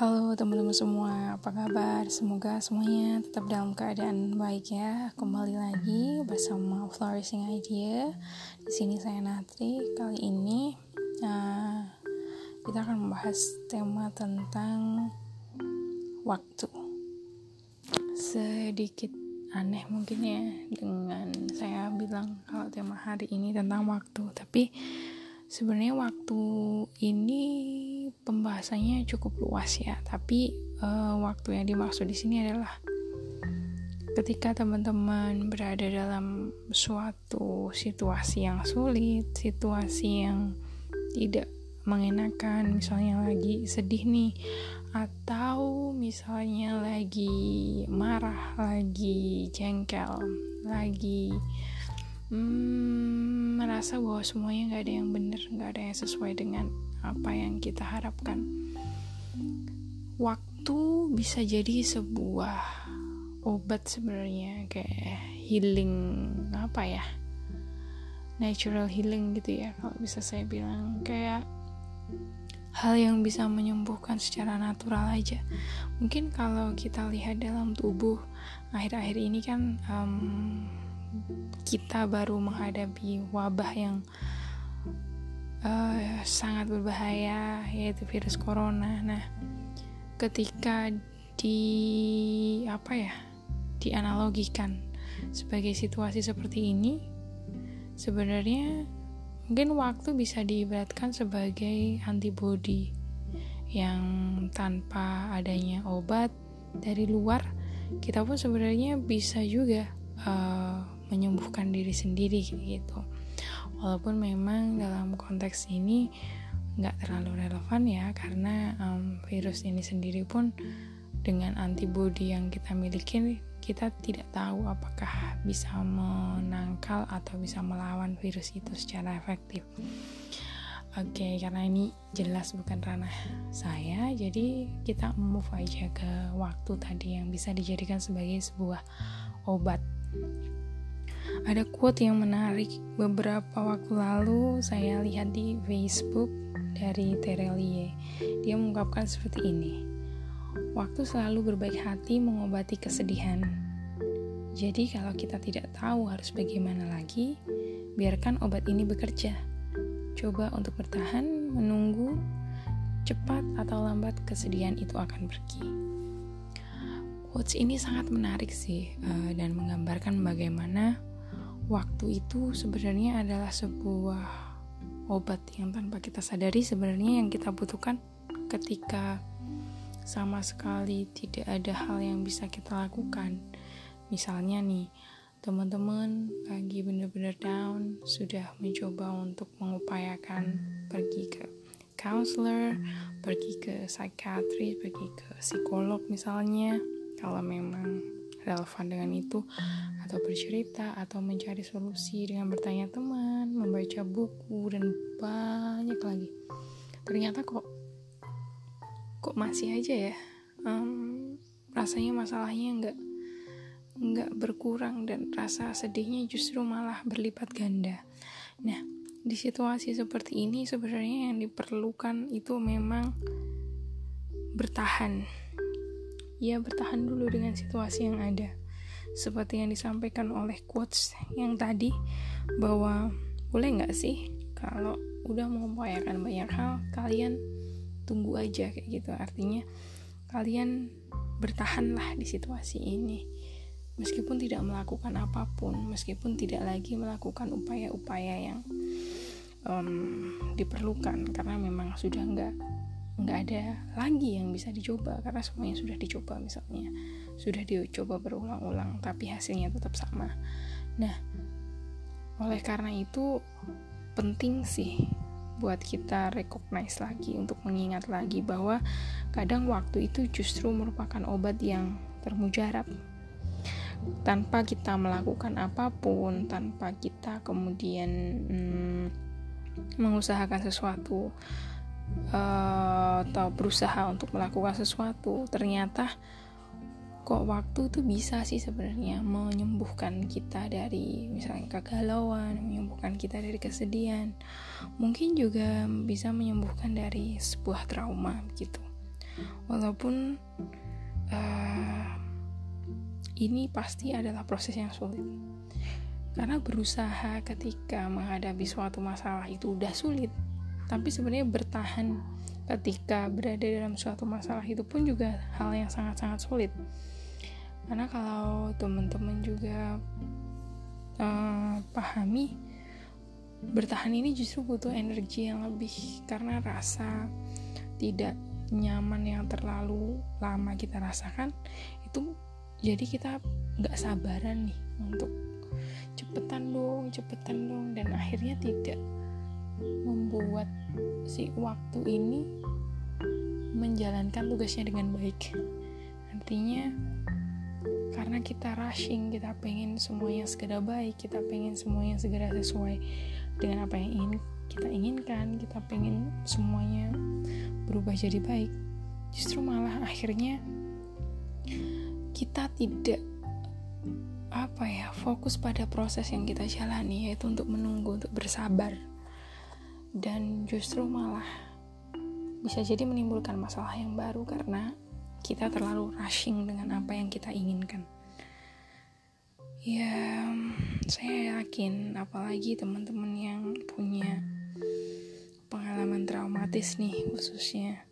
Halo teman-teman semua, apa kabar? Semoga semuanya tetap dalam keadaan baik ya. Kembali lagi bersama Flourishing Idea. Di sini saya Natri. Kali ini uh, kita akan membahas tema tentang waktu. Sedikit aneh mungkin ya dengan saya bilang kalau tema hari ini tentang waktu, tapi sebenarnya waktu ini pembahasannya cukup luas ya. Tapi uh, waktu yang dimaksud di sini adalah ketika teman-teman berada dalam suatu situasi yang sulit situasi yang tidak mengenakan misalnya lagi sedih nih atau misalnya lagi marah lagi jengkel lagi hmm, merasa bahwa semuanya nggak ada yang benar nggak ada yang sesuai dengan apa yang kita harapkan. Waktu bisa jadi sebuah obat sebenarnya kayak healing apa ya natural healing gitu ya kalau bisa saya bilang. Kayak hal yang bisa menyembuhkan secara natural aja. Mungkin kalau kita lihat dalam tubuh akhir-akhir ini kan um, kita baru menghadapi wabah yang uh, sangat berbahaya yaitu virus corona. Nah, ketika di apa ya dianalogikan sebagai situasi seperti ini, sebenarnya mungkin waktu bisa diibaratkan sebagai antibody yang tanpa adanya obat dari luar kita pun sebenarnya bisa juga uh, menyembuhkan diri sendiri gitu walaupun memang dalam konteks ini nggak terlalu relevan ya karena um, virus ini sendiri pun dengan antibodi yang kita miliki kita tidak tahu apakah bisa menangkal atau bisa melawan virus itu secara efektif. Oke, okay, karena ini jelas bukan ranah saya, jadi kita move aja ke waktu tadi yang bisa dijadikan sebagai sebuah obat ada quote yang menarik beberapa waktu lalu saya lihat di Facebook dari Terelie. Dia mengungkapkan seperti ini. Waktu selalu berbaik hati mengobati kesedihan. Jadi kalau kita tidak tahu harus bagaimana lagi, biarkan obat ini bekerja. Coba untuk bertahan, menunggu, cepat atau lambat kesedihan itu akan pergi. Quotes ini sangat menarik sih uh, dan menggambarkan bagaimana waktu itu sebenarnya adalah sebuah obat yang tanpa kita sadari sebenarnya yang kita butuhkan ketika sama sekali tidak ada hal yang bisa kita lakukan. Misalnya nih, teman-teman lagi benar-benar down, sudah mencoba untuk mengupayakan pergi ke counselor, pergi ke psikiatri, pergi ke psikolog misalnya, kalau memang relevan dengan itu atau bercerita atau mencari solusi dengan bertanya teman, membaca buku dan banyak lagi. Ternyata kok kok masih aja ya um, rasanya masalahnya nggak nggak berkurang dan rasa sedihnya justru malah berlipat ganda. Nah, di situasi seperti ini sebenarnya yang diperlukan itu memang bertahan ia bertahan dulu dengan situasi yang ada. Seperti yang disampaikan oleh quotes yang tadi, bahwa boleh nggak sih kalau udah mengupayakan banyak hal, kalian tunggu aja kayak gitu. Artinya kalian bertahanlah di situasi ini. Meskipun tidak melakukan apa pun, meskipun tidak lagi melakukan upaya-upaya yang um, diperlukan karena memang sudah nggak nggak ada lagi yang bisa dicoba karena semuanya sudah dicoba misalnya sudah dicoba berulang-ulang tapi hasilnya tetap sama. Nah oleh karena itu penting sih buat kita recognize lagi untuk mengingat lagi bahwa kadang waktu itu justru merupakan obat yang termujarab tanpa kita melakukan apa pun tanpa kita kemudian hmm, mengusahakan sesuatu uh, atau berusaha untuk melakukan sesuatu ternyata kok waktu itu bisa sih sebenarnya menyembuhkan kita dari misalnya kegalauan, menyembuhkan kita dari kesedihan, mungkin juga bisa menyembuhkan dari sebuah trauma gitu. walaupun uh, ini pasti adalah proses yang sulit. Karena berusaha ketika menghadapi suatu masalah itu udah sulit tapi sebenarnya bertahan ketika berada dalam suatu masalah itu pun juga hal yang sangat-sangat sulit. Karena kalau teman-teman juga uh, pahami bertahan ini justru butuh energi yang lebih. Karena rasa tidak nyaman yang terlalu lama kita rasakan itu jadi kita nggak sabaran nih untuk cepetan dong cepetan dong. Dan akhirnya tidak membuat si waktu ini menjalankan tugasnya dengan baik. Artinya karena kita rushing kita pengen semuanya segera baik kita pengen semuanya segera sesuai dengan apa yang ingin kita inginkan kita pengen semuanya berubah jadi baik justru malah akhirnya kita tidak apa ya fokus pada proses yang kita jalani yaitu untuk menunggu untuk bersabar dan justru malah bisa jadi menimbulkan masalah yang baru karena kita terlalu rushing dengan apa yang kita inginkan. Ya, saya yakin apalagi teman-teman yang punya pengalaman traumatis nih khususnya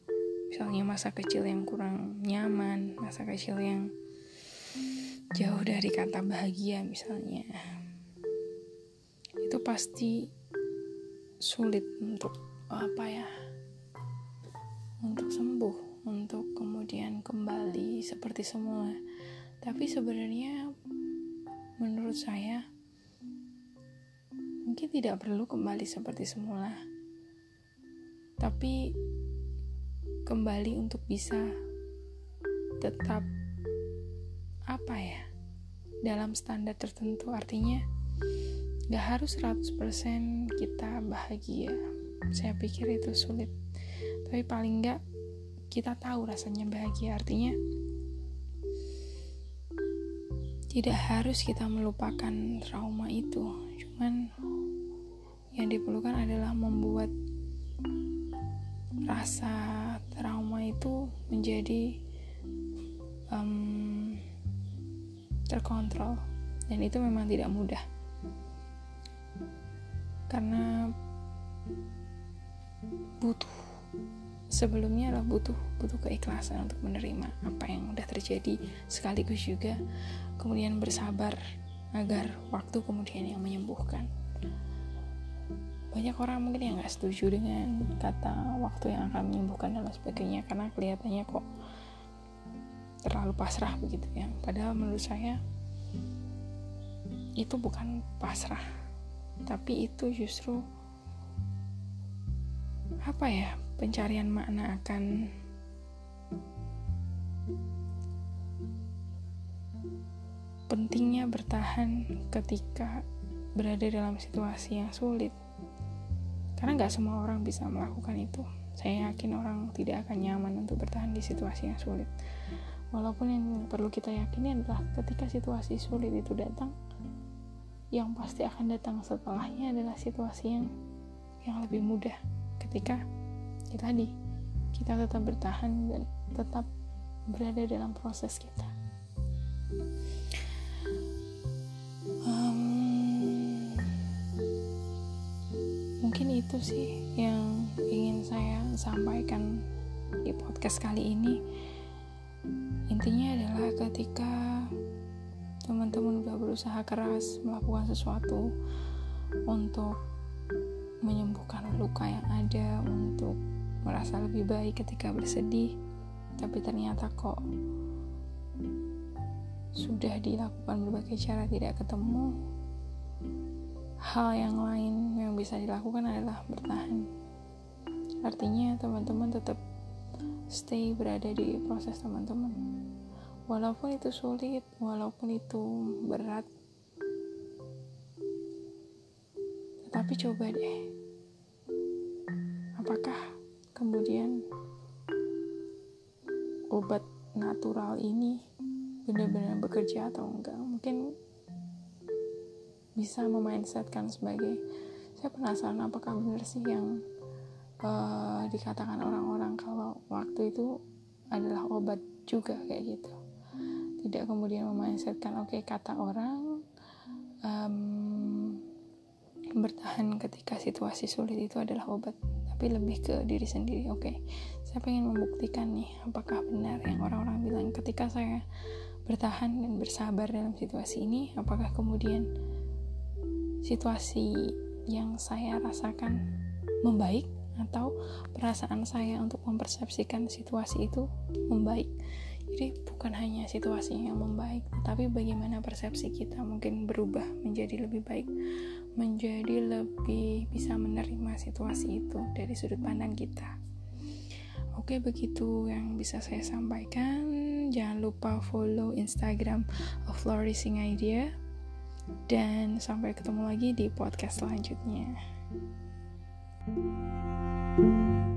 misalnya masa kecil yang kurang nyaman, masa kecil yang jauh dari kata bahagia misalnya. Itu pasti sulit untuk apa ya untuk sembuh untuk kemudian kembali seperti semula. Tapi sebenarnya menurut saya mungkin tidak perlu kembali seperti semula. Tapi kembali untuk bisa tetap apa ya dalam standar tertentu. Artinya gak harus 100% kita bahagia. Saya pikir itu sulit. Tapi paling gak kita tahu rasanya bahagia. Artinya tidak harus kita melupakan trauma itu. Cuman yang diperlukan adalah membuat rasa trauma itu menjadi um, terkontrol. Dan itu memang tidak mudah karena butuh sebelumnya adalah butuh butuh keikhlasan untuk menerima apa yang udah terjadi sekaligus juga kemudian bersabar agar waktu kemudian yang menyembuhkan. Banyak orang mungkin yang nggak setuju dengan kata waktu yang akan menyembuhkan dan sebagainya karena kelihatannya kok terlalu pasrah begitu ya. Padahal menurut saya itu bukan pasrah tapi itu justru apa ya pencarian makna akan pentingnya bertahan ketika berada dalam situasi yang sulit. Karena nggak semua orang bisa melakukan itu. Saya yakin orang tidak akan nyaman untuk bertahan di situasi yang sulit. Walaupun yang perlu kita yakini adalah ketika situasi sulit itu datang yang pasti akan datang setelahnya adalah situasi yang yang lebih mudah ketika ya tadi kita tetap bertahan dan tetap berada dalam proses kita. Um, mungkin itu sih yang ingin saya sampaikan di podcast kali ini. Intinya adalah ketika teman-teman udah berusaha keras melakukan sesuatu untuk menyembuhkan luka yang ada untuk merasa lebih baik ketika bersedih. Tapi ternyata kok sudah dilakukan berbagai cara tidak ketemu. Hal yang lain yang bisa dilakukan adalah bertahan. Artinya teman-teman tetap stay berada di proses teman-teman walaupun itu sulit, walaupun itu berat, tetapi coba deh, apakah kemudian obat natural ini benar-benar bekerja atau enggak? Mungkin bisa memindsetkan sebagai saya penasaran apakah benar sih yang uh, dikatakan orang-orang kalau waktu itu adalah obat juga kayak gitu tidak kemudian memindsetkan oke okay, kata orang um, bertahan ketika situasi sulit itu adalah obat tapi lebih ke diri sendiri. Oke okay, saya ingin membuktikan nih apakah benar yang orang-orang bilang. Ketika saya bertahan dan bersabar dalam situasi ini apakah kemudian situasi yang saya rasakan membaik atau perasaan saya untuk mempersepsikan situasi itu membaik jadi bukan hanya situasi yang membaik, tapi bagaimana persepsi kita mungkin berubah menjadi lebih baik, menjadi lebih bisa menerima situasi itu dari sudut pandang kita. Oke, begitu yang bisa saya sampaikan. Jangan lupa follow Instagram of Flourishing Idea dan sampai ketemu lagi di podcast selanjutnya. thank you